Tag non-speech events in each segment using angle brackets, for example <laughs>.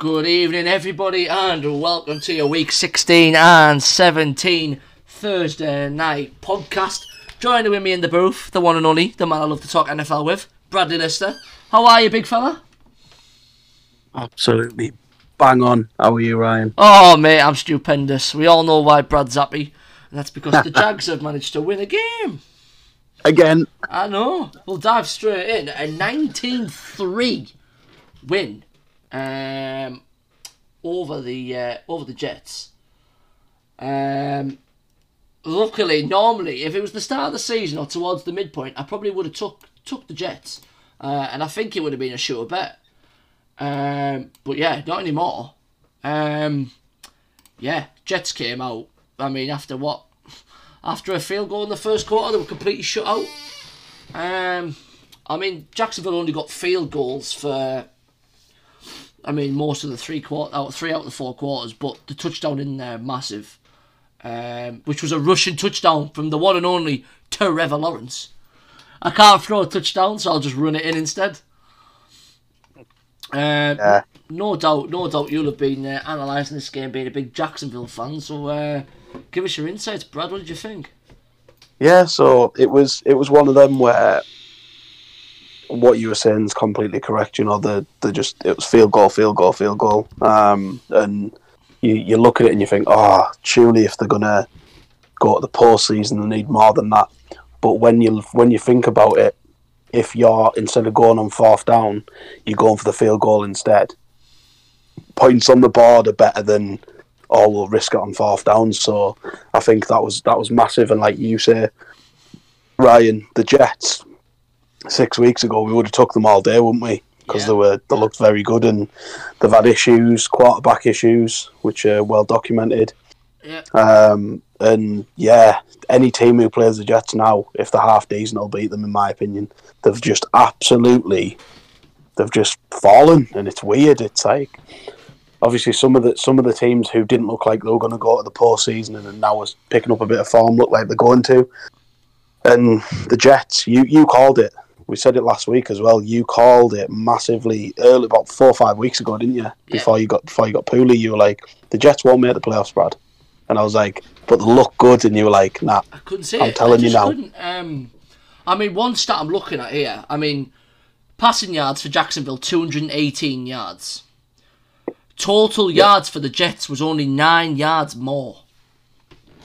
Good evening, everybody, and welcome to your week 16 and 17 Thursday night podcast. Joining with me in the booth, the one and only, the man I love to talk NFL with, Bradley Lister. How are you, big fella? Absolutely bang on. How are you, Ryan? Oh, mate, I'm stupendous. We all know why Brad's happy, and that's because the <laughs> Jags have managed to win a game. Again. I know. We'll dive straight in. A 19-3 win um, over the uh, over the Jets. Um, luckily, normally, if it was the start of the season or towards the midpoint, I probably would have took took the Jets, uh, and I think it would have been a sure bet. Um, but yeah, not anymore. Um, yeah, Jets came out. I mean, after what? After a field goal in the first quarter, they were completely shut out. Um, I mean, Jacksonville only got field goals for. I mean, most of the three quarter out three out of the four quarters, but the touchdown in there massive, um, which was a rushing touchdown from the one and only Trevor Lawrence. I can't throw a touchdown, so I'll just run it in instead. Um, Yeah. No doubt, no doubt you'll have been uh, analysing this game, being a big Jacksonville fan. So, uh, give us your insights, Brad. What did you think? Yeah, so it was it was one of them where what you were saying is completely correct. You know, the the just it was field goal, field goal, field goal. Um, and you you look at it and you think, oh, surely if they're gonna go to the postseason, they need more than that. But when you when you think about it, if you're instead of going on fourth down, you're going for the field goal instead. Points on the board are better than oh we'll risk it on fourth down. So I think that was that was massive. And like you say, Ryan, the Jets six weeks ago we would have took them all day, wouldn't we? Because Yeah. they were they looked very good and they've had issues, quarterback issues, which are well documented. Yeah. Um, and yeah, any team who plays the Jets now, if they're half decent, will beat them. In my opinion, they've just absolutely, they've just fallen, and it's weird. It's like obviously some of the some of the teams who didn't look like they were going to go to the postseason and are now is picking up a bit of form look like they're going to. And the Jets, you you called it. We said it last week as well. You called it massively early, about four or five weeks ago, didn't you? Before you got before you got Pooley, you were like, the Jets won't make the playoffs, Brad. And I was like, but they look good, and you were like, nah. I couldn't see I'm it. telling you now. Couldn't. Um, I mean, one stat I'm looking at here. I mean, passing yards for Jacksonville 218 yards. Total yards for the Jets was only nine yards more.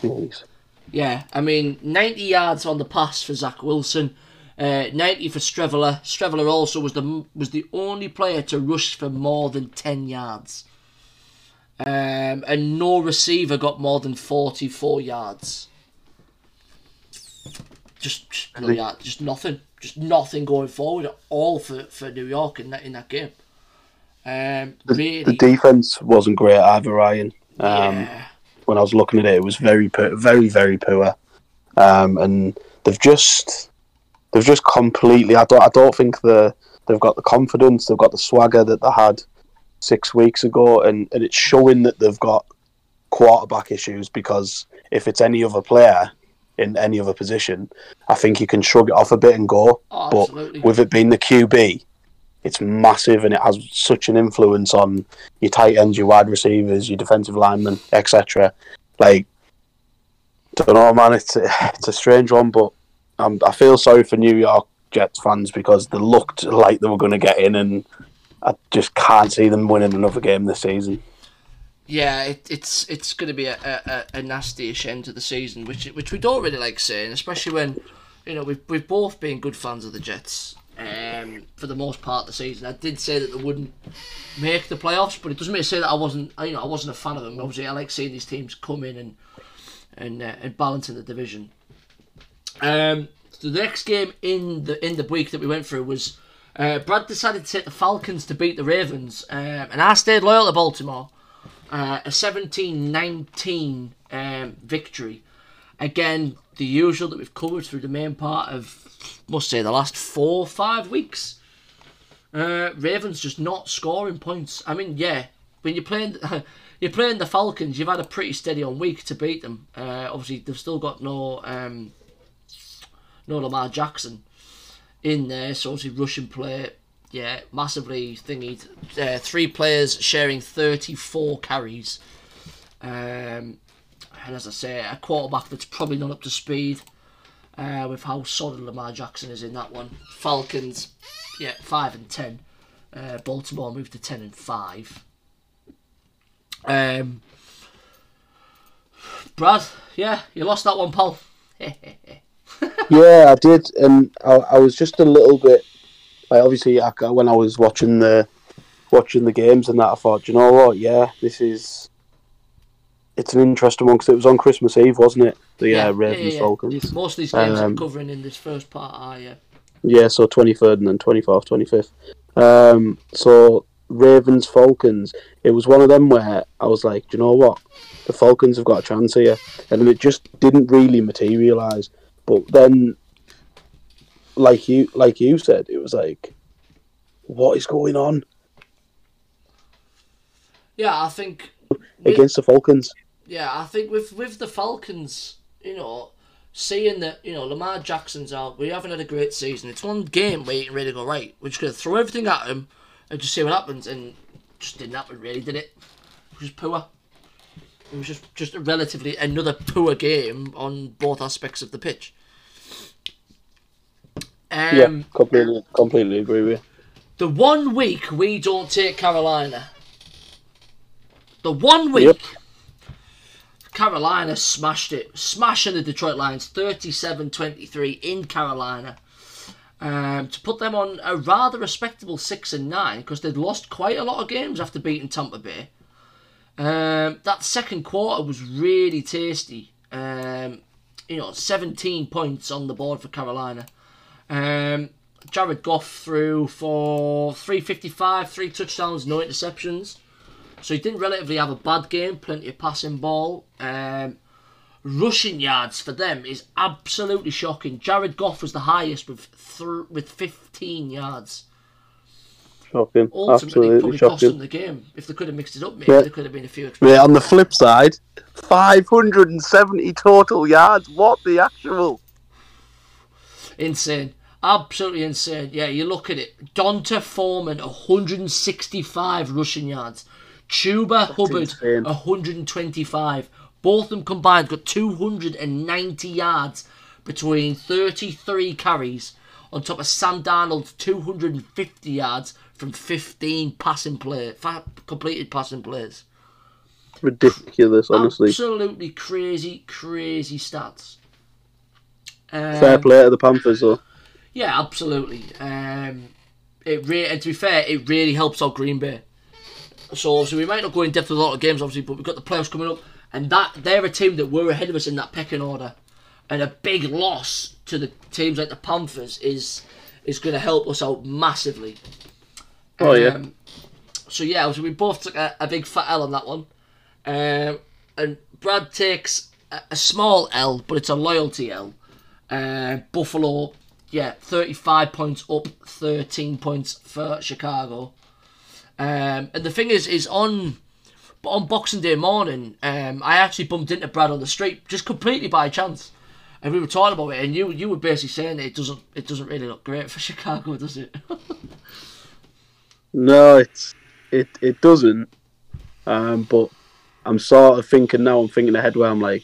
Jeez. Yeah, I mean, 90 yards on the pass for Zach Wilson, uh, 90 for Streveler. Streveler also was the was the only player to rush for more than 10 yards. Um, and no receiver got more than 44 yards. Just, just no yard, just nothing, just nothing going forward at all for, for New York in that in that game. Um, The, really, the defense wasn't great either, Ryan. Um, yeah. when I was looking at it, it was very, very, very poor. Um, and they've just, they've just completely. I don't, I don't think the they've got the confidence, they've got the swagger that they had six weeks ago, and, and it's showing that they've got quarterback issues. Because if it's any other player in any other position, I think you can shrug it off a bit and go. Oh, but with it being the QB, it's massive and it has such an influence on your tight ends, your wide receivers, your defensive linemen, etc. Like, don't know, man. It's a, <sighs> it's a strange one, but I feel sorry for New York Jets fans because they looked like they were going to get in, and I just can't see them winning another game this season. Yeah, it, it's it's going to be a, a, a nasty-ish end to the season, which which we don't really like saying, especially when you know we've we've both been good fans of the Jets um, for the most part of the season. I did say that they wouldn't make the playoffs, but it doesn't mean to say that I wasn't you know I wasn't a fan of them. Obviously, I like seeing these teams come in and and uh, and balancing the division. Um, so the next game in the in the week that we went through was uh, Brad decided to take the Falcons to beat the Ravens, um, and I stayed loyal to Baltimore. Uh, a 17-19 um, victory. Again, the usual that we've covered through the main part of, must say, the last four or five weeks. Uh, Ravens just not scoring points. I mean, yeah, when you're playing, <laughs> you're playing the Falcons, you've had a pretty steady on week to beat them. Uh, obviously, they've still got no um, no Lamar Jackson in there, so obviously rushing play yeah, massively thingied. Uh, three players sharing 34 carries. Um, and as I say, a quarterback that's probably not up to speed uh, with how solid Lamar Jackson is in that one. Falcons, yeah, 5 and 10. Uh, Baltimore moved to 10 and 5. Um, Brad, yeah, you lost that one, pal. <laughs> yeah, I did, and I, I was just a little bit like obviously I, when I was watching the watching the games and that, I thought, you know what? Yeah, this is it's an interesting one because it was on Christmas Eve, wasn't it? The yeah, uh, Ravens yeah, yeah, Falcons. Most of these games um, I'm covering in this first part are yeah. Yeah, so twenty third and then twenty fourth, twenty fifth. Um, so Ravens Falcons. It was one of them where I was like, do you know what? The Falcons have got a chance here, and it just didn't really materialise. But then like you like you said, it was like, what is going on? Yeah, I think against the Falcons. Yeah, I think with with the Falcons, you know, seeing that you know Lamar Jackson's out, we haven't had a great season. It's one game where you can really go right. We're just gonna throw everything at him and just see what happens, and just didn't happen. Really, did it? It was poor. It was just just a relatively another poor game on both aspects of the pitch. Um, yeah, completely, completely agree with you. The one week we don't take Carolina. The one week. Yep. Carolina smashed it, smashing the Detroit Lions 37 23 in Carolina. Um, to put them on a rather respectable 6 and 9 because they'd lost quite a lot of games after beating Tampa Bay. Um, that second quarter was really tasty. Um, you know, 17 points on the board for Carolina. Um, Jared Goff threw for 355, three touchdowns, no interceptions. So he didn't relatively have a bad game, plenty of passing ball. Um, rushing yards for them is absolutely shocking. Jared Goff was the highest with th- with 15 yards. Shocking. Ultimately, Absolutely probably shocking. cost them the game. If they could have mixed it up, maybe Yeah. there could have been a few. Yeah, on the flip side, 570 total yards. What the actual? Insane. Absolutely insane. Yeah, you look at it. D'Onta Foreman, 165 rushing yards. Chuba Hubbard, insane. 125. Both of them combined got 290 yards between 33 carries, on top of Sam Darnold's 250 yards from 15 passing play, completed passing plays. Ridiculous, honestly. Absolutely crazy, crazy stats. Um, Fair play to the Panthers, though. Yeah, absolutely. Um, it re- and to be fair, it really helps out Green Bay. So obviously we might not go in depth with a lot of games, obviously, but we've got the playoffs coming up, and that they're a team that were ahead of us in that pecking order, and a big loss to the teams like the Panthers is is going to help us out massively. Oh, yeah. Um, So yeah, so we both took a, a big fat L on that one, um, and Brad takes a, a small L, but it's a loyalty L. Uh, Buffalo, yeah, 35 points up, 13 points for Chicago. Um, and the thing is, is on on Boxing Day morning, um, I actually bumped into Brad on the street just completely by chance, and we were talking about it, and you you were basically saying it doesn't it doesn't really look great for <laughs> Chicago, does it? No, it's it it doesn't. Um, but I'm sort of thinking now. I'm thinking ahead where I'm like,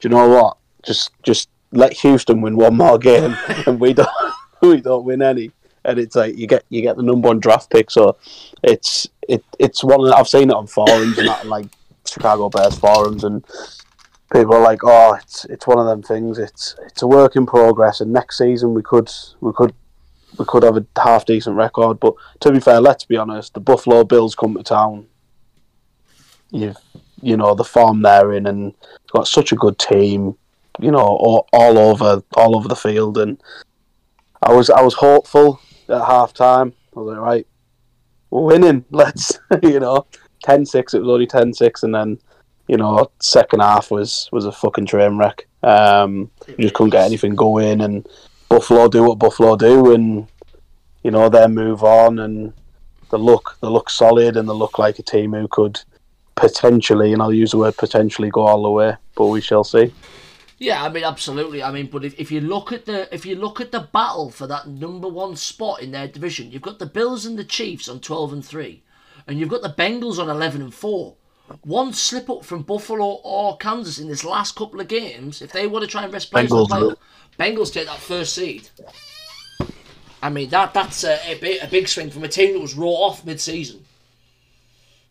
do you know what? Just just let Houston win one more game, <laughs> and we don't <laughs> we don't win any. And it's like you get you get the number one draft pick. So it's it it's one. I've seen it on forums and like Chicago Bears forums, and people are like, oh, it's it's one of them things. It's it's a work in progress, and next season we could we could we could have a half decent record. But to be fair, let's be honest, the Buffalo Bills come to town. You've you know the form they're in, and got such a good team. You know, all, all over all over the field, and I was I was hopeful at half time. I was like, right, we're winning. <laughs> Let's <laughs> you know, 10-6, It was only 10-6, and then you know, second half was was a fucking train wreck. Um, we just couldn't get anything going, and Buffalo do what Buffalo do, and you know they move on, and they look they look solid, and they look like a team who could potentially, and I'll use the word potentially, go all the way, but we shall see. Yeah, I mean absolutely. I mean, but if, if you look at the if you look at the battle for that number one spot in their division, you've got the Bills and the Chiefs on twelve and three, and you've got the Bengals on eleven and four. One slip up from Buffalo or Kansas in this last couple of games, if they want to try and rest players, Bengals will. Bengals take that first seed. I mean that that's a, a, big, a big swing from a team that was raw off mid season.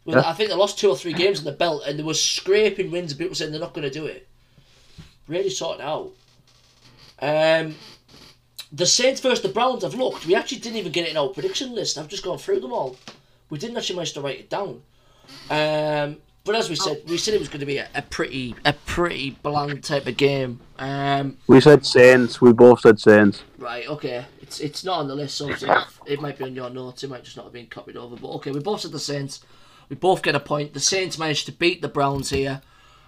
Yeah. I think they lost two or three games in the belt, and there was scraping wins, and people saying they're not going to do it really sorted out. Um, the Saints versus the Browns, I've looked. We actually didn't even get it in our prediction list. I've just gone through them all. We didn't actually manage to write it down. Um, but as we said, we said it was going to be a, a pretty, a pretty bland type of game. Um, We said Saints. We both said Saints. right, okay. It's it's not on the list, so <coughs> it might be on your notes. It might just not have been copied over. But okay, we both said the Saints. We both get a point. The Saints managed to beat the Browns here.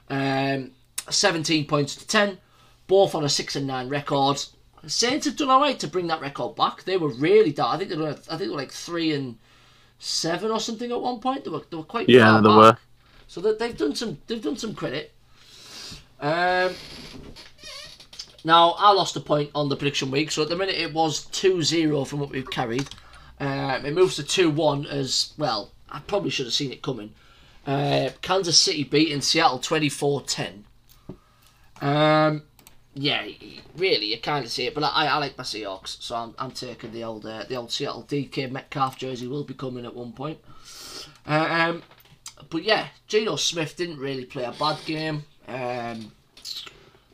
Um, 17 points to 10, both on a 6 and 9 record. Saints have done alright to bring that record back. They were really down. I think they were I think they were like 3 and 7 or something at one point. They were, they were quite Yeah, they back. were. So that they've done some they've done some credit. Um now I lost a point on the prediction week, so at the minute it was 2-0 from what we've carried. Um, it moves to 2-1 as well. I probably should have seen it coming. Uh, Kansas City beating Seattle 24-10. Um, yeah, really, you kind of see it, but I, I like my Seahawks, so I'm, I'm taking the old uh, the old Seattle DK Metcalf jersey will be coming at one point. Um, but yeah, Geno Smith didn't really play a bad game. Um,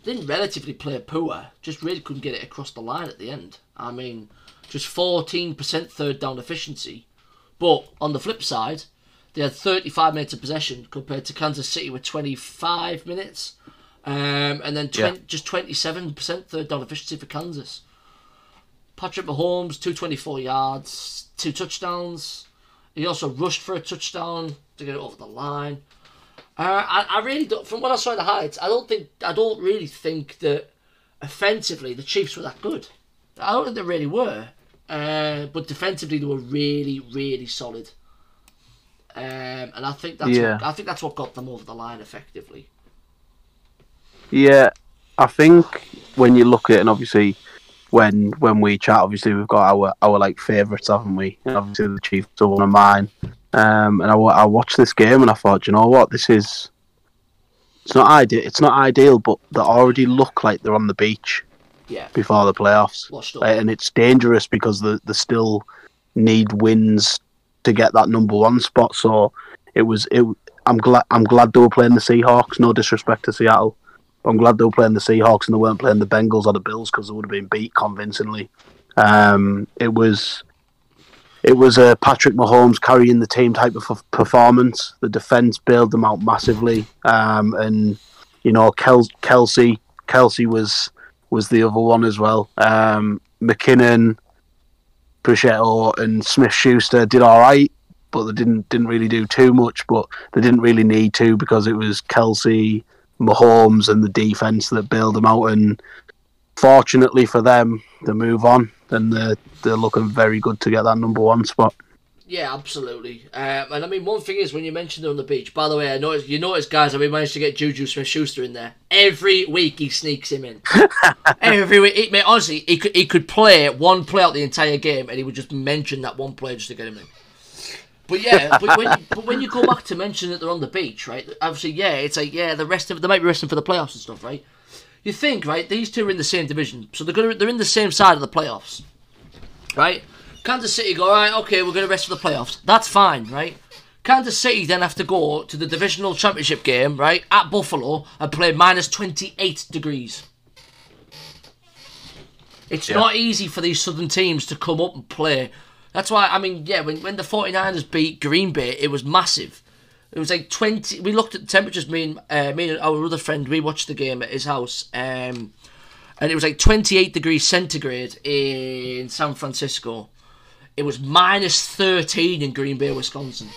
didn't relatively play poor, just really couldn't get it across the line at the end. I mean, just 14% third down efficiency. But on the flip side, they had 35 minutes of possession compared to Kansas City with 25 minutes. Um, and then 20, Yeah. just 27% third down efficiency for Kansas. Patrick Mahomes, 224 yards, two touchdowns. He also rushed for a touchdown to get it over the line. Uh, I, I really don't. From what I saw in the highlights, I don't think I don't really think that offensively the Chiefs were that good. I don't think they really were. Uh, but defensively they were really, really solid. Um, and I think that's Yeah. what, I think that's what got them over the line effectively. Yeah, I think when you look at it, and obviously when when we chat, obviously we've got our our like favourites, haven't we? And obviously the Chiefs are one of mine. Um, and I, I watched this game and I thought, you know what, this is it's not ideal. It's not ideal, but they already look like they're on the beach Yeah, before the playoffs. Uh, and it's dangerous because they they still need wins to get that number one spot. So it was it. I'm glad I'm glad they were playing the Seahawks. No disrespect to Seattle. I'm glad they were playing the Seahawks and they weren't playing the Bengals or the Bills because they would have been beat convincingly. Um, it was it was a Patrick Mahomes carrying the team type of performance. The defense bailed them out massively, um, and you know Kel- Kelce Kelce was was the other one as well. Um, McKinnon, Bruschetto, and Smith Schuster did all right, but they didn't didn't really do too much. But they didn't really need to because it was Kelce, Mahomes, and the defense that bailed them out. And fortunately for them, they move on, and they're they're looking very good to get that number one spot. Yeah, absolutely. Um, and I mean, one thing is when you mentioned on the beach. By the way, I noticed you notice, guys, that we managed to get Juju Smith-Schuster in there every week. He sneaks him in <laughs> every week. He, mate, honestly, he could he could play one play out the entire game, and he would just mention that one play just to get him in. But yeah, but when, you, but when you go back to mention that they're on the beach, right? Obviously, yeah, it's like yeah, the rest of they might be resting for the playoffs and stuff, right? You think, right? These two are in the same division, so they're gonna they're in the same side of the playoffs, right? Kansas City go, all right, okay, we're going to rest for the playoffs. That's fine, right? Kansas City then have to go to the divisional championship game, right, at Buffalo and play minus 28 degrees. It's Yeah. not easy for these southern teams to come up and play. That's why, I mean, yeah, when, when the 49ers beat Green Bay, it was massive. It was like 20. We looked at the temperatures, me and, uh, me and our other friend, we watched the game at his house. Um, and it was like 28 degrees centigrade in San Francisco. It was minus 13 in Green Bay, Wisconsin.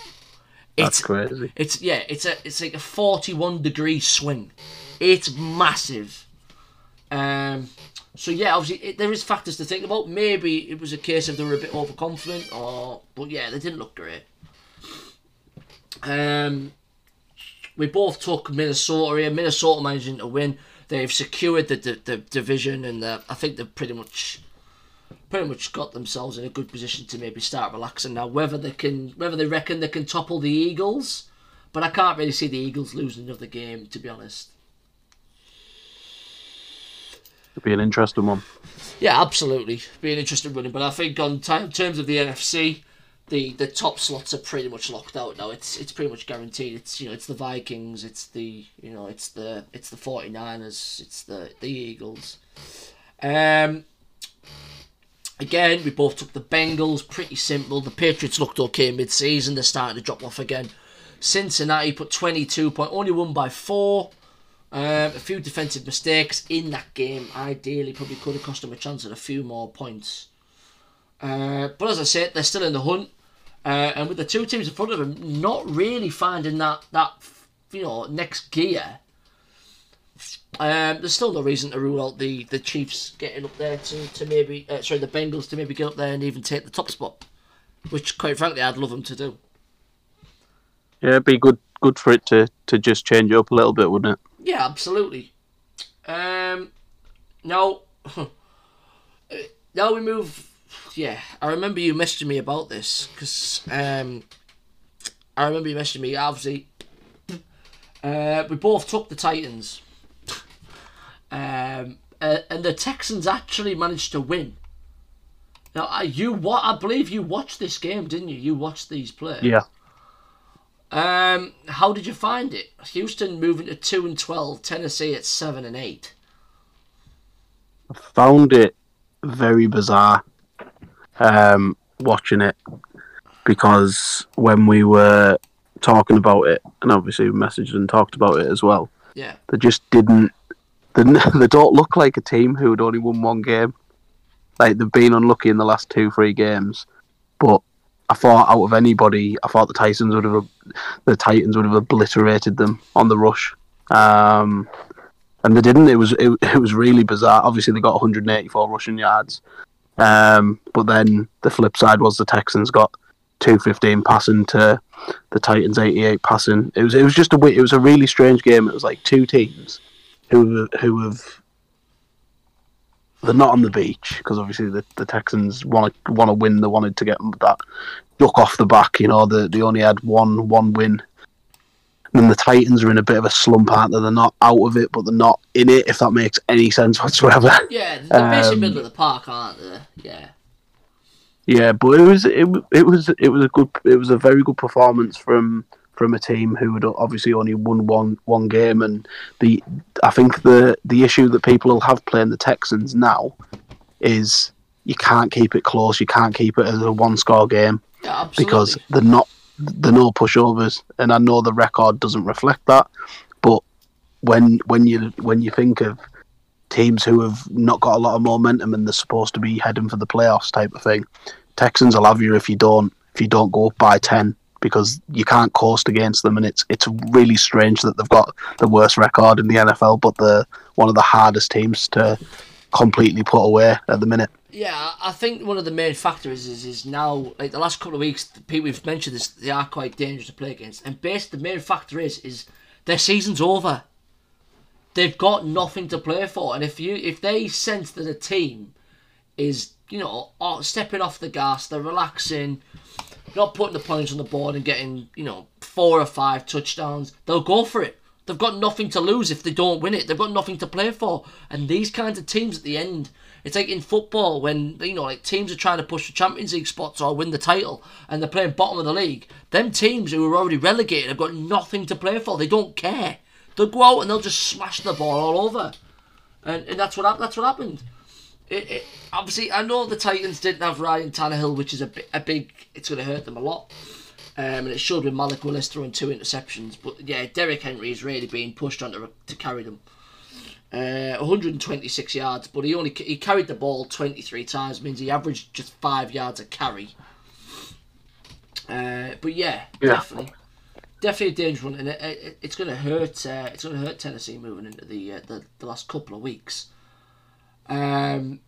That's It's crazy. it's yeah, it's a it's like a 41 degree swing. It's massive. Um so yeah, obviously it, there is factors to think about. Maybe it was a case of they were a bit overconfident or but yeah, they didn't look great. Um we both took Minnesota here. Minnesota managing to win. they've secured the, the, the division, and the, I think they've pretty much pretty much got themselves in a good position to maybe start relaxing now. Whether they can, whether they reckon they can topple the Eagles, but I can't really see the Eagles losing another game, to be honest. It'd be an interesting one. Yeah, absolutely, be an interesting running. But I think on terms of the NFC, the the top slots are pretty much locked out now. It's it's pretty much guaranteed. It's you know it's the Vikings, it's the you know it's the it's the 49ers, it's the the Eagles. Um again, we both took the Bengals, pretty simple. The Patriots looked okay mid-season, they're starting to drop off again. Cincinnati put 22 point only won by 4. Um, a few defensive mistakes in that game. Ideally, probably could have cost them a chance at a few more points. Uh, but as I said, they're still in the hunt. Uh, and with the two teams in front of them, not really finding that that you know next gear. Um, there's still no reason to rule out the, the Chiefs getting up there to, to maybe uh, sorry the Bengals to maybe get up there and even take the top spot, which quite frankly I'd love them to do. Yeah, it'd be good good for it to, to just change up a little bit, wouldn't it? Yeah, absolutely. Um, now, <laughs> now we move. Yeah, I remember you messaging me about this because um, I remember you messaging me. Obviously, uh, we both took the Titans, um, uh, and the Texans actually managed to win. Now, you what? I believe you watched this game, didn't you? You watched these play. Yeah. Um, how did you find it? Houston moving to two and twelve, Tennessee at seven and eight. I found it very bizarre um, watching it because when we were talking about it, and obviously we messaged and talked about it as well, Yeah. they just didn't. They, <laughs> they don't look like a team who had only won one game. Like they've been unlucky in the last two, three games, but I thought out of anybody, I thought the Titans would have, the Titans would have obliterated them on the rush, um, and they didn't. It was it, it was really bizarre. Obviously, they got 184 rushing yards, um, but then the flip side was the Texans got 215 passing to the Titans 88 passing. It was it was just a it was a really strange game. It was like two teams who who have they're not on the beach because obviously the, the Texans want to want to win. They wanted to get that duck off the back. You know, they they only had one one win. And then the Titans are in a bit of a slump, aren't they? They're not out of it, but they're not in it. If that makes any sense whatsoever. Yeah, they're basically Um, middle of the park, aren't they? Yeah. Yeah, but it was it, it was it was a good it was a very good performance from from a team who had obviously only won one one game, and the I think the the issue that people will have playing the Texans now is you can't keep it close, you can't keep it as a one score game Yeah, because they're not they're no pushovers, and I know the record doesn't reflect that, but when when you when you think of teams who have not got a lot of momentum and they're supposed to be heading for the playoffs type of thing, Texans will have you if you don't if you don't go up by ten because you can't coast against them, and it's it's really strange that they've got the worst record in the NFL, but they're one of the hardest teams to completely put away at the minute. Yeah, I think one of the main factors is is now like the last couple of weeks, the people we've mentioned this, they are quite dangerous to play against, and basically the main factor is is their season's over. They've got nothing to play for, and if you if they sense that a team is you know stepping off the gas, they're relaxing, not putting the points on the board and getting you know four or five touchdowns, they'll go for it. They've got nothing to lose if they don't win it. They've got nothing to play for. And these kinds of teams at the end, it's like in football when you know like teams are trying to push for Champions League spots or win the title and they're playing bottom of the league. Them teams who are already relegated have got nothing to play for. They don't care. They'll go out and they'll just smash the ball all over. And, and that's what that's what happened. It, it, obviously, I know the Titans didn't have Ryan Tannehill, which is a, a big. It's going to hurt them a lot. Um, and it showed with Malik Willis throwing two interceptions. But yeah, Derrick Henry is really being pushed on to, to carry them. Uh, 126 yards, but he only he carried the ball 23 times, means he averaged just five yards a carry. Uh, but yeah, Yeah. definitely, definitely a dangerous one, and it, it, it's going to hurt. Uh, it's going to hurt Tennessee moving into the, uh, the the last couple of weeks. Um,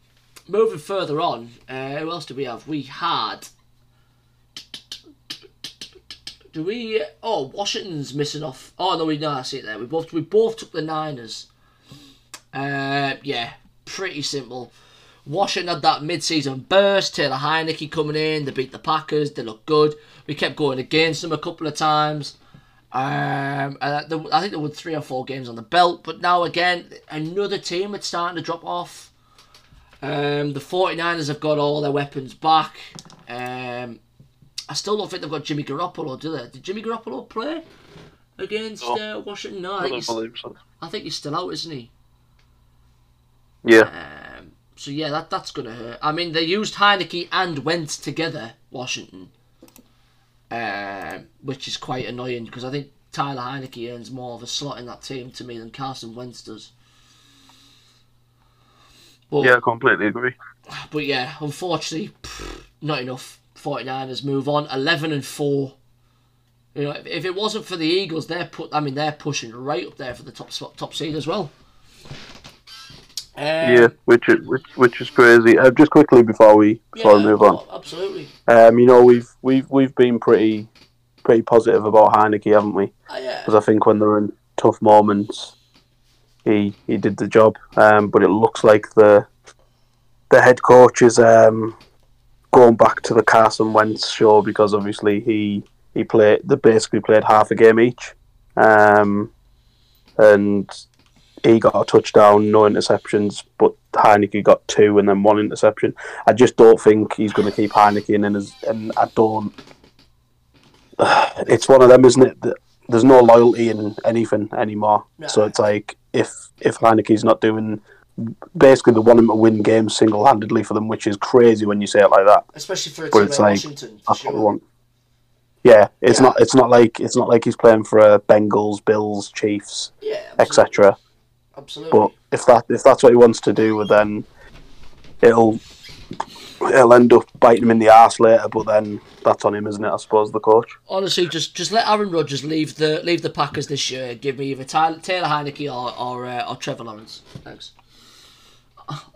moving further on, uh, who else do we have? We had. Do we? Oh, Washington's missing off. Oh no, we no, I see it there. We both we both took the Niners. Uh, yeah, pretty simple. Washington had that mid-season burst. Taylor Heinicke coming in. They beat the Packers. They look good. We kept going against them a couple of times. Um, I think there were three or four games on the belt. But now again, another team that's starting to drop off. Um, the 49ers have got all their weapons back. Um, I still don't think they've got Jimmy Garoppolo, do they? Did Jimmy Garoppolo play against uh, Washington? No, I think, he's. I think he's still out, isn't he? Yeah, Um, so yeah, that that's gonna hurt. I mean, they used Heinicke and Wentz together, Washington, um, which is quite annoying because I think Tyler Heinicke earns more of a slot in that team to me than Carson Wentz does. But, yeah, I completely agree. but yeah, unfortunately, pff, not enough. 49ers move on, 11 and 4. You know, if, if it wasn't for the Eagles, they're put. I mean, they're pushing right up there for the top spot, top seed as well. Um, yeah, which is which, which is crazy. Uh, just quickly before we before we move on, absolutely. um, you know we've we've we've been pretty pretty positive about Heinicke, haven't we? Uh, yeah. Because I think when they're in tough moments, he he did the job. Um, but it looks like the the head coach is um, going back to the Carson Wentz show because obviously he he played they basically played half a game each, um, and he got a touchdown, no interceptions, but Heinicke got two and then one interception. I just don't think he's going to keep Heinicke in, and, as, and I don't. <sighs> It's one of them, isn't it? There's no loyalty in anything anymore. So it's like if if Heinicke's not doing, basically the one to win games single handedly for them, which is crazy when you say it like that. especially for a team it's like Washington. For That's what we sure. Yeah, it's Yeah. not. It's not like it's not like he's playing for uh, Bengals, Bills, Chiefs, Yeah, etc. absolutely. But if that if that's what he wants to do, then it'll it'll end up biting him in the ass later. But then that's on him, isn't it? I suppose the coach. Honestly, just just let Aaron Rodgers leave the leave the Packers this year. Give me either Tyler, Taylor Heinicke or or, uh, or Trevor Lawrence. Thanks.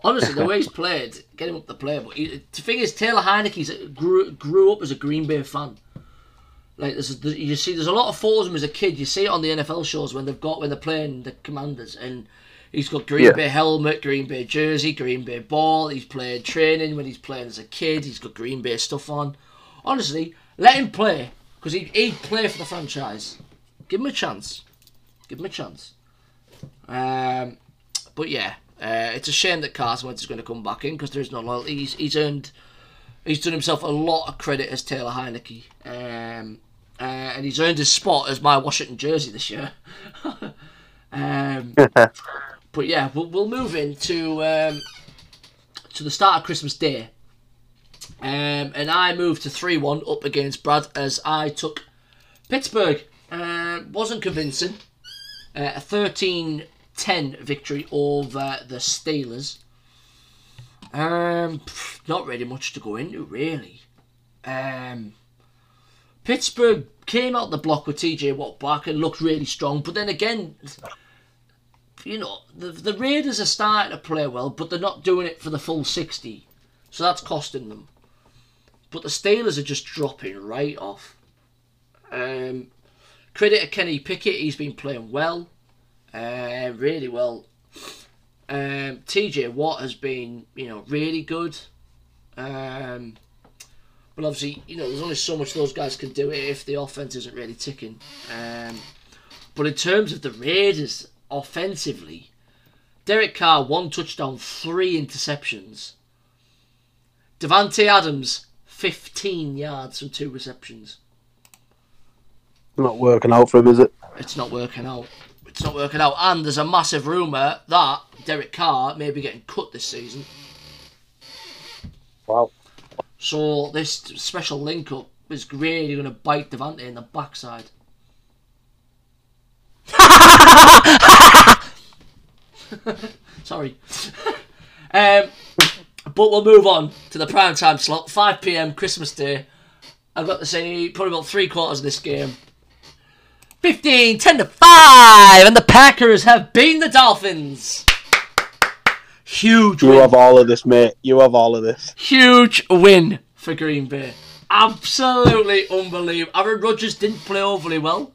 Honestly, the way he's played, get him up the play. But he, the thing is, Taylor Heinicke's grew grew up as a Green Bay fan. Like there's, a- you see, there's a lot of photos of him as a kid. You see it on the NFL shows when they've got when they're playing the Commanders, and he's got Green Yeah. Bay helmet, Green Bay jersey, Green Bay ball. He's played training when he's playing as a kid. He's got Green Bay stuff on. Honestly, let him play because he he'd play for the franchise. Give him a chance. Give him a chance. Um, but yeah, uh, it's a shame that Carson Wentz is going to come back in because there's no loyalty. He's, he's earned, he's done himself a lot of credit as Taylor Heinicke, um, uh, and he's earned his spot as my Washington jersey this year. <laughs> um, <laughs> but yeah, we'll, we'll move into um, to the start of Christmas Day. Um, and I moved to 3 1 up against Brad as I took Pittsburgh. Uh, wasn't convincing. Uh, a 13 10 victory over the Steelers. Um, not really much to go into, really. Um, Pittsburgh came out the block with TJ Watt back and looked really strong, but then again, you know, the, the Raiders are starting to play well, but they're not doing it for the full 60. So that's costing them. But the Steelers are just dropping right off. Um, credit to Kenny Pickett, he's been playing well, uh, really well. Um, TJ Watt has been, you know, really good. Um, but obviously, you know, there's only so much those guys can do if the offense isn't really ticking. Um, but in terms of the Raiders offensively, Derek Carr one touchdown, three interceptions. Davante Adams 15 yards from two receptions. Not working out for him, is it? It's not working out. It's not working out. And there's a massive rumour that Derek Carr may be getting cut this season. Wow. So this special link up is really going to bite Davante in the backside. <laughs> Sorry. <laughs> um, but we'll move on to the prime time slot, 5 p.m. Christmas Day. I've got to say probably about three quarters of this game. 15, 10 to 5, and the Packers have beaten the Dolphins. Huge You win. have all of this, mate. You have all of this. Huge win for Green Bay. Absolutely unbelievable. Aaron Rodgers didn't play overly well,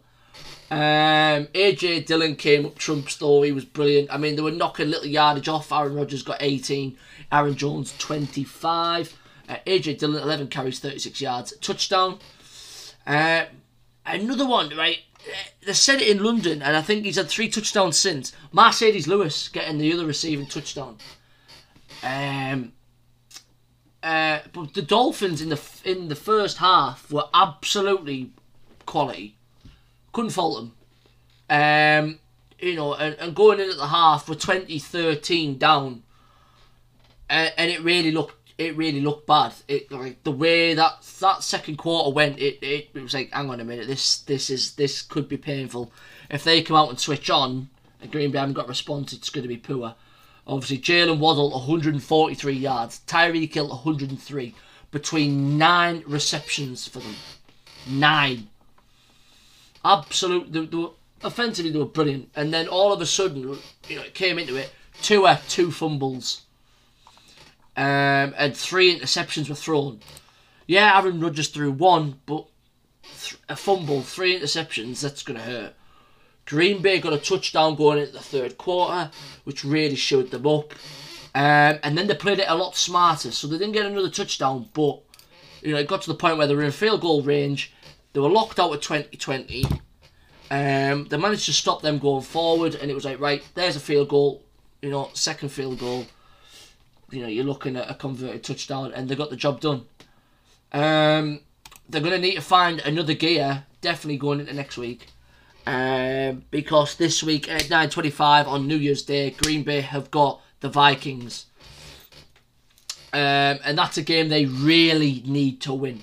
Um, AJ Dillon came up trumps though. He was brilliant. I mean, they were knocking little yardage off. Aaron Rodgers got 18. Aaron Jones 25. Uh, AJ Dillon 11 carries 36 yards. Touchdown. Uh, another one, right? They said it in London, and I think he's had three touchdowns since. Marcedes Lewis getting the other receiving touchdown. Um, uh, but the Dolphins in the in the first half were absolutely quality. Couldn't fault them. Um, you know, and, and going in at the half, we're 2013 down, and, and it really looked it really looked bad. It like the way that that second quarter went, it, it, it was like, hang on a minute, this this is this could be painful. If they come out and switch on, and Green Bay haven't got a response, it's going to be poor. Obviously, Jaylen Waddle 143 yards, Tyreek Hill 103, between nine receptions for them, nine. Absolute, they, they were, offensively they were brilliant, and then all of a sudden, you know, it came into it. Tua two fumbles, um, and three interceptions were thrown. Yeah, Aaron Rodgers threw one, but th- a fumble, three interceptions, that's going to hurt. Green Bay got a touchdown going into the third quarter, which really showed them up. Um, and then they played it a lot smarter, so they didn't get another touchdown, but you know it got to the point where they were in field goal range. They were locked out at 2020. Um, they managed to stop them going forward, and it was like, right, there's a field goal, you know, second field goal. You know, you're looking at a converted touchdown, and they got the job done. Um, they're going to need to find another gear, definitely going into next week. Um, because this week at 9.25 on New Year's Day, Green Bay have got the Vikings. Um, and that's a game they really need to win.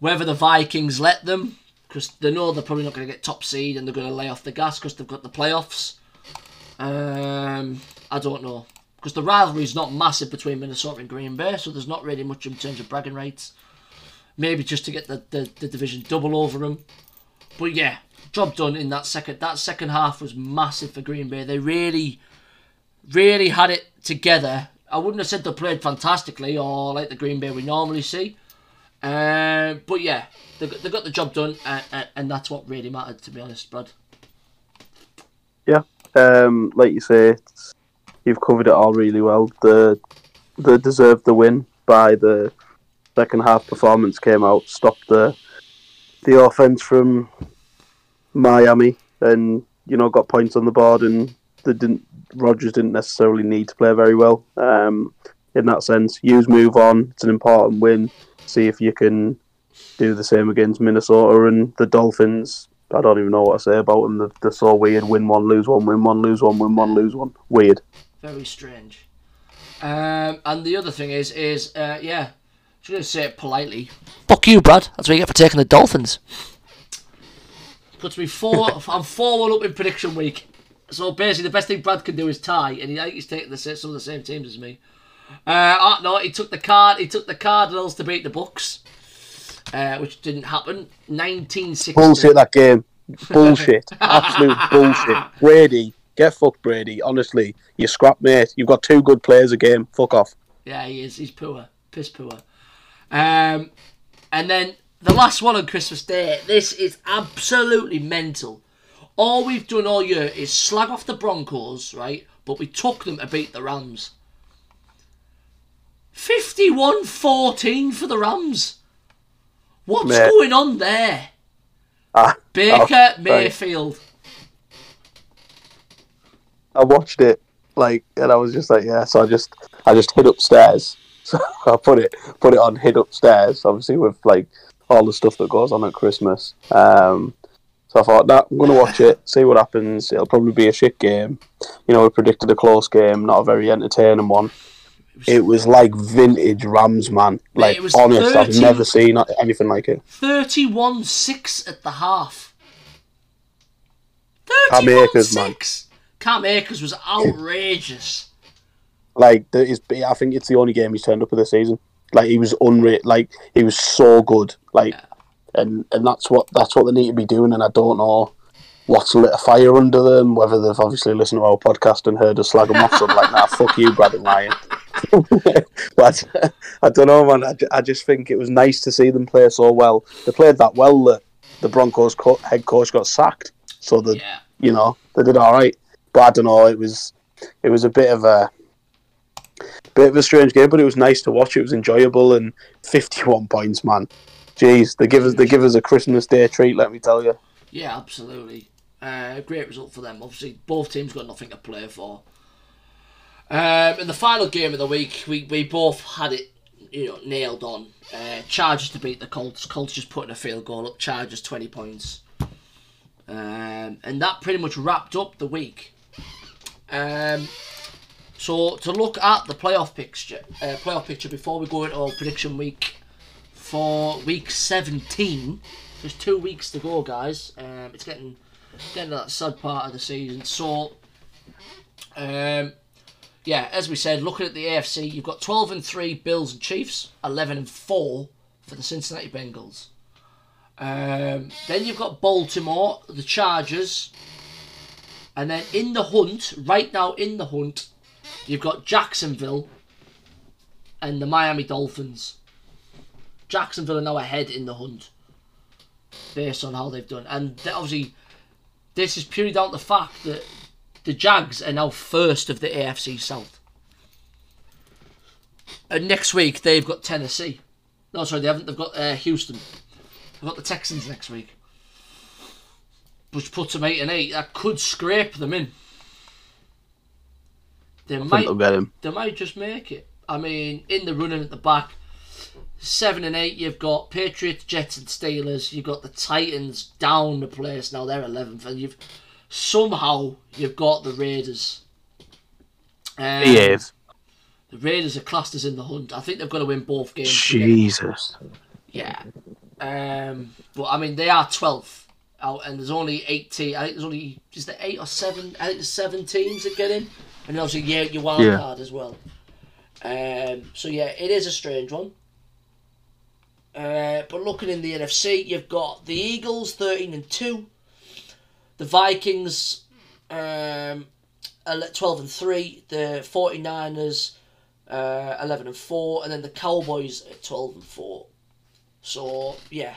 Whether the Vikings let them, because they know they're probably not going to get top seed and they're going to lay off the gas because they've got the playoffs. Um, I don't know. Because the rivalry is not massive between Minnesota and Green Bay, so there's not really much in terms of bragging rights. Maybe just to get the, the, the division double over them. But yeah, job done in that second. That second half was massive for Green Bay. They really, really had it together. I wouldn't have said they played fantastically or like the Green Bay we normally see. Um, but yeah, they, got- they got the job done, and, and, that's what really mattered, to be honest, Brad. Yeah, um, like you say, you've covered it all really well. The they deserved the win by the second half performance came out, stopped the the offense from Miami, and you know got points on the board, and they didn't. Rodgers didn't necessarily need to play very well. Um, in that sense, use move on. It's an important win. See if you can do the same against Minnesota and the Dolphins. I don't even know what to say about them. They're, they're so weird. Win one, lose one. Win one, lose one. Win one, lose one. Weird. Very strange. Um, and the other thing is, is uh, yeah, I'm just gonna say it politely. Fuck you, Brad. That's what you get for taking the Dolphins. Puts me four. <laughs> I'm four one up in prediction week. So basically, the best thing Brad can do is tie, and he, I think he's taking the some of the same teams as me. Uh, oh, no, he took the card. He took the Cardinals to beat the Bucks, uh, which didn't happen. 1960. Bullshit that game. <laughs> Bullshit. Absolute bullshit. <laughs> Brady, get fucked, Brady. Honestly, you scrap mate. You've got two good players a game. Fuck off. Yeah, he is. He's poor. Piss poor. Um, and then the last one on Christmas Day. This is absolutely mental. All we've done all year is slag off the Broncos, right? But we took them to beat the Rams. 51 14 for the Rams. What's Mate. going on there? Ah, Baker oh. Mayfield. I watched it like, and I was just like, yeah. So I just, I just hid upstairs. <laughs> So I put it, put it on hid upstairs. Obviously with like all the stuff that goes on at Christmas. Um, so I thought, nah, I'm gonna watch it, see what happens. It'll probably be a shit game. You know, we predicted a close game, not a very entertaining one. It was like vintage Rams, man. Like it was honest, I've never seen anything like it. 31 6 at the half. Cam 31 Akers, man. Cam Akers was outrageous. Like there is, I think it's the only game he's turned up for this season. Like he was unreal. Like he was so good. Like, and and that's what that's what they need to be doing. And I don't know what's lit a fire under them. Whether they've obviously listened to our podcast and heard us slag them off. So I'm like, nah, fuck you, Brad and Ryan. But I don't know, man. I, I just think it was nice to see them play so well. They played that well that the Broncos co- head coach got sacked. So the Yeah. you know they did all right. But I don't know. It was it was a bit of a bit of a strange game, but it was nice to watch. It was enjoyable and fifty one points, man. Jeez, they give us they give us a Christmas Day treat. Let me tell you. Yeah, absolutely. Uh, great result for them. Obviously, both teams got nothing to play for. Um, in the final game of the week, we, we both had it, you know, nailed on. Uh, Chargers to beat the Colts. Colts just putting a field goal up. Chargers twenty points. Um, and that pretty much wrapped up the week. Um, so to look at the playoff picture, uh, playoff picture before we go into our prediction week for week seventeen. There's two weeks to go, guys. Um, it's getting getting to that sad part of the season. So, um, yeah, as we said, looking at the AFC, you've got 12 and three Bills and Chiefs, 11 and four for the Cincinnati Bengals. Um, then you've got Baltimore, the Chargers, and then in the hunt, right now in the hunt, you've got Jacksonville and the Miami Dolphins. Jacksonville are now ahead in the hunt based on how they've done. And obviously, this is purely down to the fact that the Jags are now first of the AFC South. And next week they've got Tennessee. No, sorry, they haven't. They've got uh, Houston. They've got the Texans next week, which puts them eight and eight. That could scrape them in. They I might get him. they might just make it. I mean, in the running at the back, seven and eight, you've got Patriots, Jets, and Steelers. You've got the Titans down the place now; they're eleventh, and you've somehow you've got the Raiders. Um, He is. The Raiders are classed as in the hunt. I think they've got to win both games. to get in. Jesus. Yeah. Um, but I mean, they are 12th out, and there's only 18. I think there's only is there eight or seven. I think there's seven teams that get in, and obviously yeah, your wild Yeah. card as well. Um, so yeah, it is a strange one. Uh, but looking in the NFC, you've got the Eagles 13 and two, the Vikings um, ele- 12 and three, the 49ers uh, 11 and four, and then the Cowboys at 12 and four. So yeah,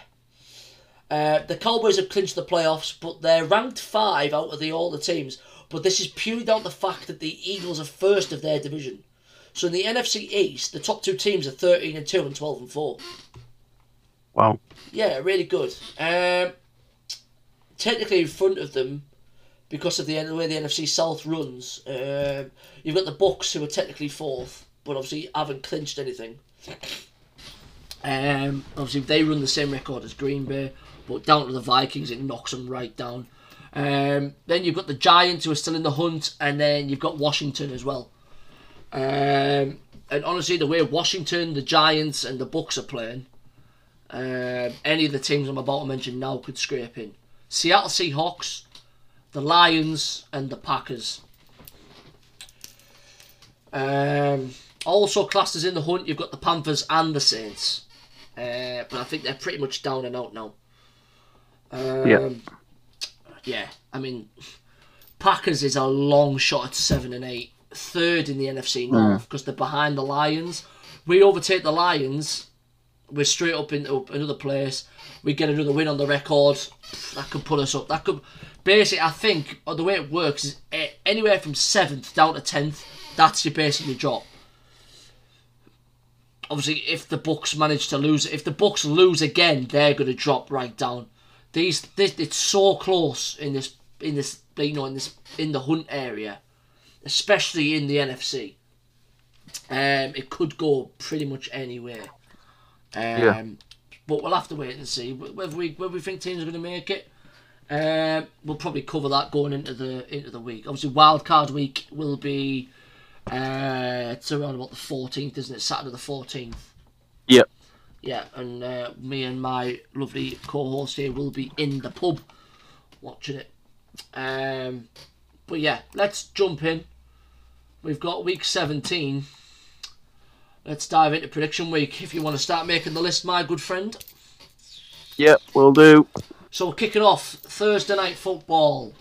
uh, the Cowboys have clinched the playoffs, but they're ranked five out of the all the teams. But this is purely down to the fact that the Eagles are first of their division. So in the NFC East, the top two teams are thirteen and two and twelve and four. Wow. Yeah, really good. Um, technically in front of them, because of the, the way the NFC South runs, um, you've got the Bucs who are technically fourth, but obviously haven't clinched anything. Um, obviously they run the same record as Green Bay, but down to the Vikings it knocks them right down. Um, then you've got the Giants who are still in the hunt, and then you've got Washington as well. Um, and honestly, the way Washington, the Giants, and the Bucs are playing, um, any of the teams I'm about to mention now could scrape in. Seattle Seahawks, the Lions, and the Packers. Um, also classed as in the hunt, you've got the Panthers and the Saints. Uh, but I think they're pretty much down and out now. Um, Yeah. Yeah, I mean, Packers is a long shot at 7 and 8. Third in the NFC North because they're behind the Lions. We overtake the Lions, we're straight up into another place. We get another win on the record. That could pull us up. That could basically, I think, or the way it works is eh, anywhere from seventh down to tenth. That's your basically drop. Obviously, if the Bucs manage to lose, if the Bucs lose again, they're going to drop right down. These, this, it's so close in this, in this, you know, in this, in the hunt area, especially in the NFC. Um, it could go pretty much anywhere. Um, Yeah. But we'll have to wait and see whether we whether we think teams are going to make it. Um, we'll probably cover that going into the into the week. Obviously, wildcard week will be uh, it's around about the fourteenth, isn't it? Saturday the fourteenth. Yep. Yeah, and uh, me and my lovely co-host here will be in the pub watching it. Um, but yeah, let's jump in. We've got week seventeen. Let's dive into prediction week. If you want to start making the list, my good friend. Yep, we'll do. So we're kicking off Thursday night football.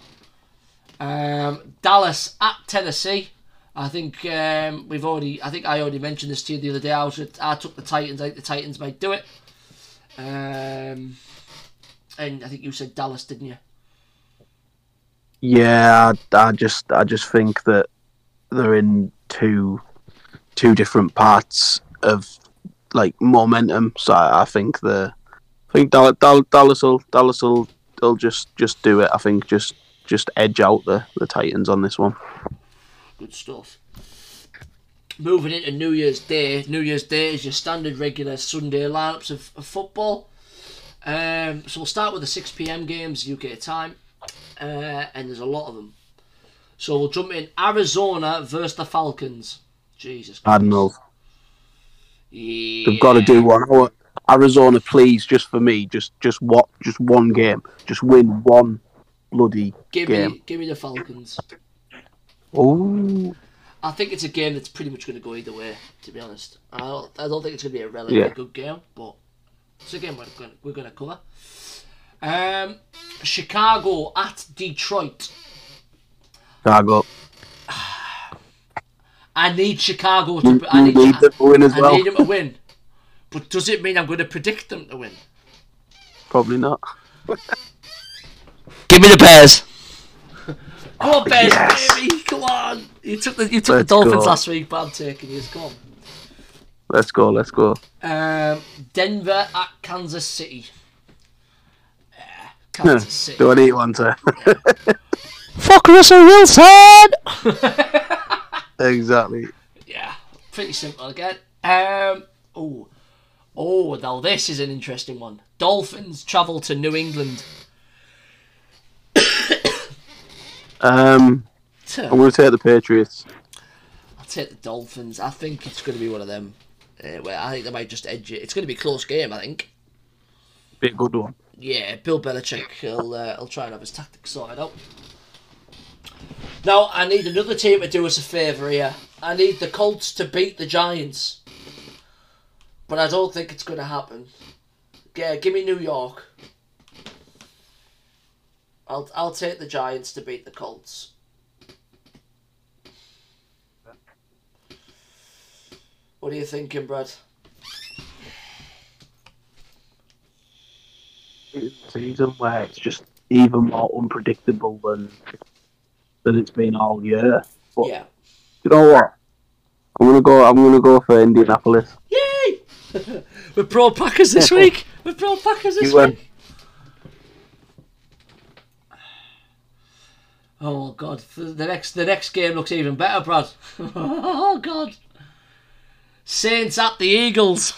Um, Dallas at Tennessee. I think um, we've already. I think I already mentioned this to you the other day. I, was, I took the Titans. I think the Titans might do it. Um, and I think you said Dallas, didn't you? Yeah, I, I just I just think that they're in two two different parts of like momentum. So I, I think the I think Dallas, Dallas will Dallas will they'll just just do it. I think just just edge out the the Titans on this one. Good stuff. Moving into New Year's Day. New Year's Day is your standard regular Sunday lineups of, of football. Um, so we'll start with the 6 p.m. games UK time, uh, and there's a lot of them. So we'll jump in Arizona versus the Falcons. Jesus. I don't know. Yeah. They've got to do one. Oh, Arizona, please, just for me, just just what, just one game, just win one bloody Give game. me, give me the Falcons. Oh, I think it's a game that's pretty much going to go either way. To be honest, I don't, I don't think it's going to be a relatively Yeah. good game, but it's a game we're going we're going to cover. Um, Chicago at Detroit. Chicago. I need Chicago to. You, I need, need them to win as I well. need them to win. But does it mean I'm going to predict them to win? Probably not. Give me the Bears. Come <laughs> on, Bears, Yes. baby! Come on! You took the you took Let's the Dolphins go. last week, but I'm taking you. Come on. Let's go. Let's go. Um, Denver at Kansas City. Yeah, Kansas City. Do I need one to? <laughs> Fuck Russell Wilson! <laughs> exactly. yeah, pretty simple again. Um, oh, oh, now this is an interesting one. Dolphins travel to New England. Um, I'm going to take the Patriots. I'll take the Dolphins. I think it's going to be one of them. Uh, where I think they might just edge it. It's going to be a close game. I think. Be a good one. Yeah, Bill Belichick. He'll uh, he'll try and have his tactics sorted out. Now I need another team to do us a favour here. I need the Colts to beat the Giants, but I don't think it's going to happen. Yeah, give me New York. I'll I'll take the Giants to beat the Colts. What are you thinking, Brad? It's a season where it's just even more unpredictable than than it's been all year. But Yeah. you know what? I'm gonna go. I'm gonna go for Indianapolis. Yay! <laughs> We're pro Packers this <laughs> week. We're pro Packers this You win. week. Oh god, the next the next game looks even better, Brad. <laughs> oh god. Saints at the Eagles.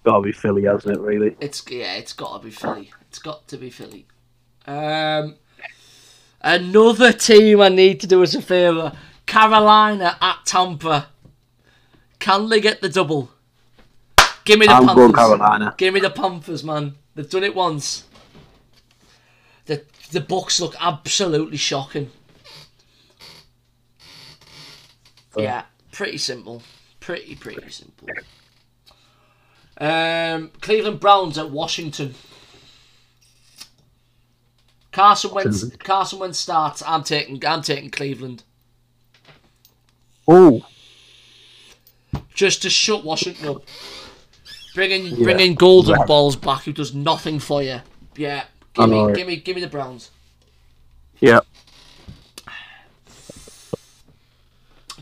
It's gotta be Philly, hasn't it? Really? It's yeah, it's got to be Philly. It's got to be Philly. Um, another team I need to do us a favour: Carolina at Tampa. Can they get the double? Give me the I'm Panthers. Carolina. Give me the Panthers, man. They've done it once. The the Bucs look absolutely shocking. Yeah, pretty simple. Pretty pretty simple. Um, Cleveland Browns at Washington. Carson Wentz. Carson Wentz starts. I'm taking. I'm taking Cleveland Oh, just to shut Washington up. Bringing Yeah. bringing Golden Right. Balls back, who does nothing for you. Yeah, give me, give me, give me the Browns. yeah.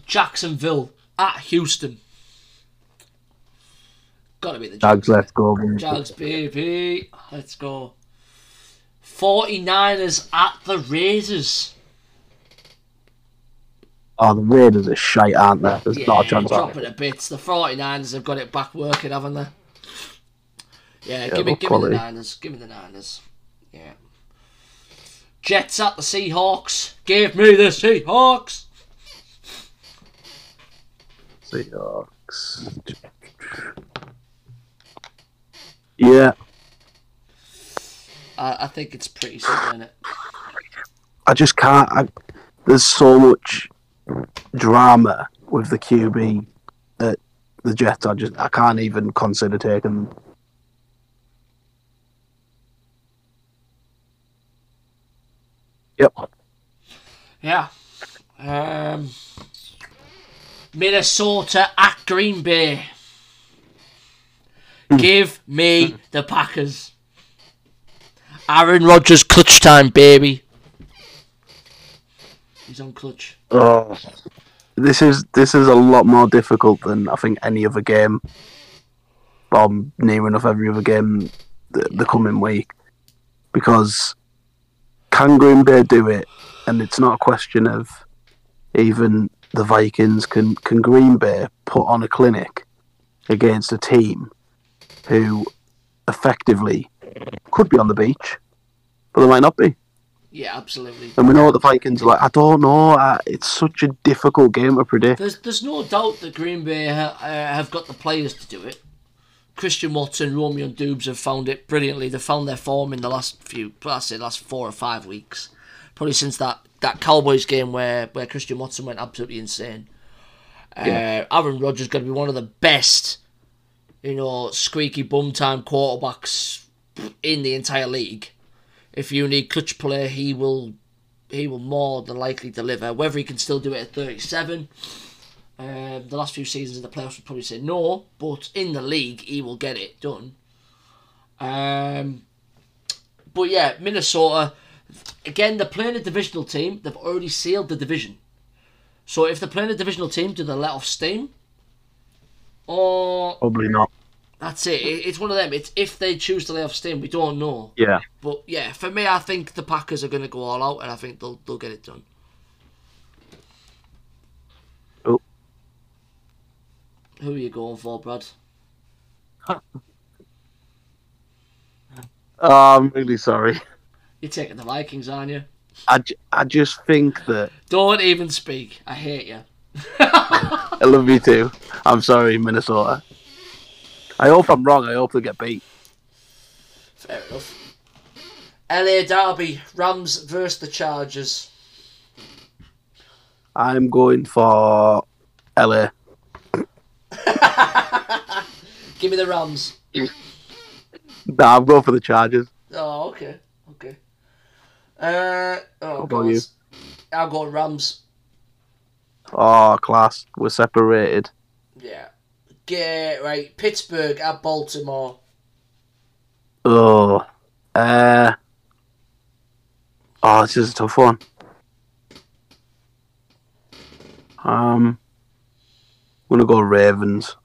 Jacksonville at Houston. Gotta be the Jags, Jags. let's go. boys. Jags, baby. Let's go. 49ers at the Raiders. Oh, the Raiders are shite, aren't they? There's Yeah, not a chance. of dropping to bits. The 49ers have got it back working, haven't they? Yeah, give me, give me the. Niners. Give me the Niners. Yeah. Jets at the Seahawks. Give me the Seahawks. Seahawks. Yeah, I, I think it's pretty simple, isn't it? I just can't. I, there's so much drama with the QB at the Jets. I just I can't even consider taking them. Yep. Yeah. Um, Minnesota at Green Bay. Hmm. Give me hmm. the Packers. Aaron Rodgers clutch time, baby. He's on clutch. Oh, this is this is a lot more difficult than I think any other game. Or near enough every other game the, the coming week, because can Green Bay do it? And it's not a question of even the Vikings can can Green Bay put on a clinic against a team who effectively could be on the beach, but they might not be. Yeah, absolutely. And we know what the Vikings are like. I don't know. Uh, it's such a difficult game to predict. There's there's no doubt that Green Bay ha- uh, have got the players to do it. Christian Watson, Romeo and Doubs have found it brilliantly. They've found their form in the last few, I say, last four or five weeks. Probably since that, that Cowboys game where, where Christian Watson went absolutely insane. Yeah. Uh, Aaron Rodgers going to be one of the best, you know, squeaky bum time quarterbacks in the entire league. If you need clutch play, he will he will more than likely deliver. Whether he can still do it at 37, um, the last few seasons in the playoffs would probably say no, but in the league he will get it done. Um, but yeah, Minnesota again. They're playing a divisional team. They've already sealed the division. So if they're playing a divisional team, do they let off steam? Or Probably not. that's it. it. It's one of them. It's if they choose to lay off steam, we don't know. Yeah. But yeah, for me, I think the Packers are going to go all out, and I think they'll they'll get it done. Oh. Who are you going for, Brad? Oh, <laughs> I'm really sorry. You're taking the Vikings, aren't you? I, ju- I just think that Don't even speak. I hate you. I love you too. I'm sorry, Minnesota. I hope I'm wrong. I hope they get beat. Fair enough. LA Derby, Rams versus the Chargers. I'm going for LA. <laughs> Give me the Rams. Nah, I'm going for the Chargers. Oh, okay, okay. Uh, oh, about you? I'll go Rams. Oh, class. We're separated. Yeah. Get right. Pittsburgh at Baltimore. Oh. Uh. Oh, this is a tough one. Um. I'm gonna go Ravens.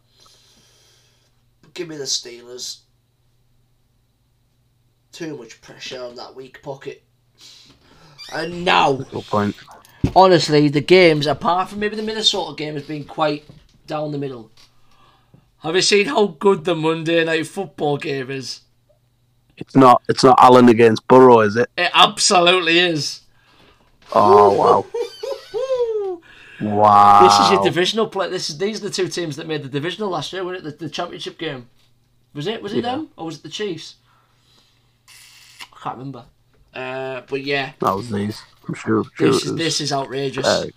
Give me the Steelers. Too much pressure on that weak pocket. And now, Good point. Honestly, the games, apart from maybe the Minnesota game, has been quite down the middle. Have you seen how good the Monday night football game is? It's not. It's not Allen against Burrow, is it? It absolutely is. Oh wow! Wow. <laughs> This is your divisional play. This is these are the two teams that made the divisional last year, wasn't it? The, the championship game. Was it? Was it Yeah. them or was it the Chiefs? I can't remember. Uh, but yeah, That was these. I'm sure. sure this is this is outrageous. Uh,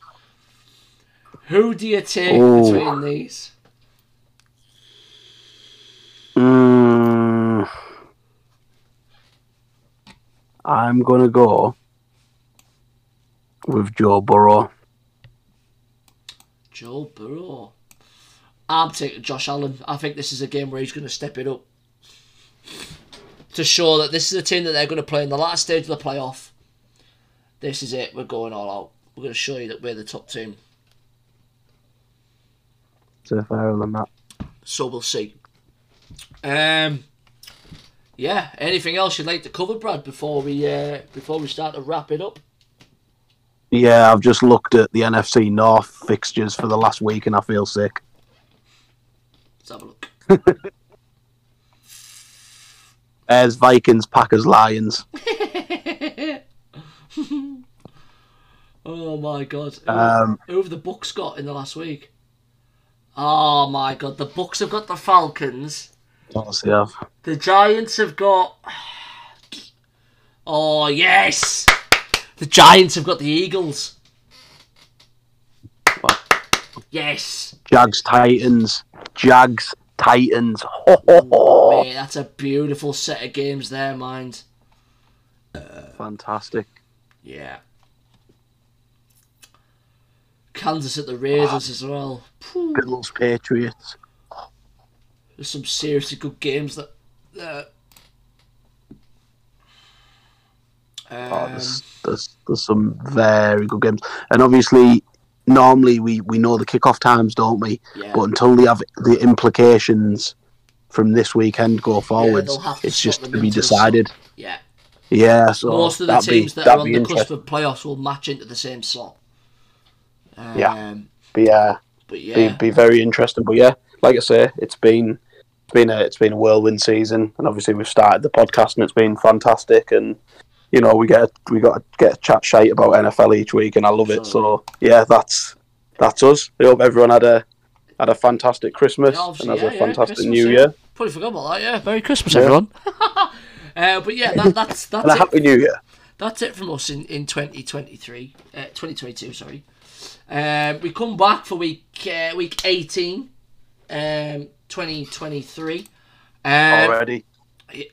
Who do you take Oh. between these? mm, I'm gonna go with Joe Burrow. Joe Burrow. I'm taking Josh Allen. I think this is a game where he's going to step it up to show that this is a team that they're going to play in the last stage of the playoff. This is it. We're going all out. We're going to show you that we're the top team. So fairer than that. So we'll see. Um, yeah. Anything else you'd like to cover, Brad, before we uh, before we start to wrap it up? Yeah, I've just looked at the NFC North fixtures for the last week and I feel sick. Let's have a look. <laughs> There's Vikings, Packers, Lions. <laughs> <laughs> oh my god. Who, Um, who have the Bucs got in the last week? Oh my god, the Bucs have got the Falcons. Honestly, I've. The Giants have got. Oh yes, the Giants have got the Eagles. What? Yes, Jags, Titans. Jags, Titans. Ho, ho, ho. mate, that's a beautiful set of games there, mind. Fantastic. Yeah. Kansas at the Raiders as well. Bills, Patriots. there's some seriously good games that. Uh, Oh, um, there's, there's there's some very good games, and obviously, normally we we know the kickoff times, don't we? yeah. But until they have the implications from this weekend go forwards, to it's just to be decided. yeah. Yeah, so Most of the that'd be- teams that are on the cusp of playoffs will match into the same slot. Um, Yeah. Be uh, But yeah. be be very interesting. But yeah, like I say, it's been it's been a it's been a whirlwind season, and obviously we've started the podcast and it's been fantastic. And you know we get we got to get a chat shite about NFL each week, and I love it. So yeah, that's that's us. I hope everyone had a had a fantastic Christmas Yeah, and has yeah, a fantastic Christmas, New. Year Probably forgot about that. Yeah, Merry Christmas, Yeah. everyone. <laughs> uh, but yeah, that, that's <laughs> that's it. happy New Year. That's it from us in in twenty twenty three, uh, twenty twenty two. Sorry. Um, we come back for week uh, week eighteen, um, twenty twenty three. Um, Already,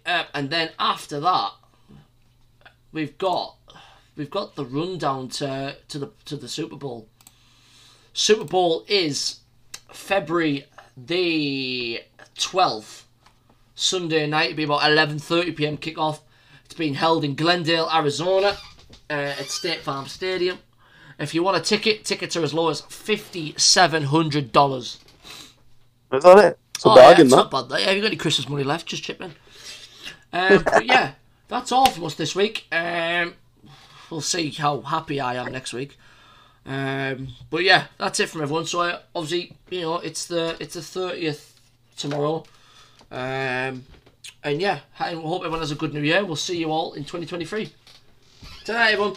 uh, and then after that, we've got we've got the rundown to to the to the Super Bowl. Super Bowl is February the twelfth, Sunday night. It'll be about eleven thirty p.m. kickoff. It's being held in Glendale, Arizona, uh, at State Farm Stadium. If you want a ticket, tickets are as low as fifty seven hundred dollars. is that it? It's a Oh, yeah, bargain, it's that. not bad. Yeah, have you got any Christmas money left? Just chip in. Um, <laughs> but yeah, that's all from us this week. Um, we'll see how happy I am next week. Um, but yeah, that's it from everyone. So I, obviously, you know, it's the it's the thirtieth tomorrow. Um, and yeah, I hope everyone has a good New Year. We'll see you all in 2023. Tonight, everyone.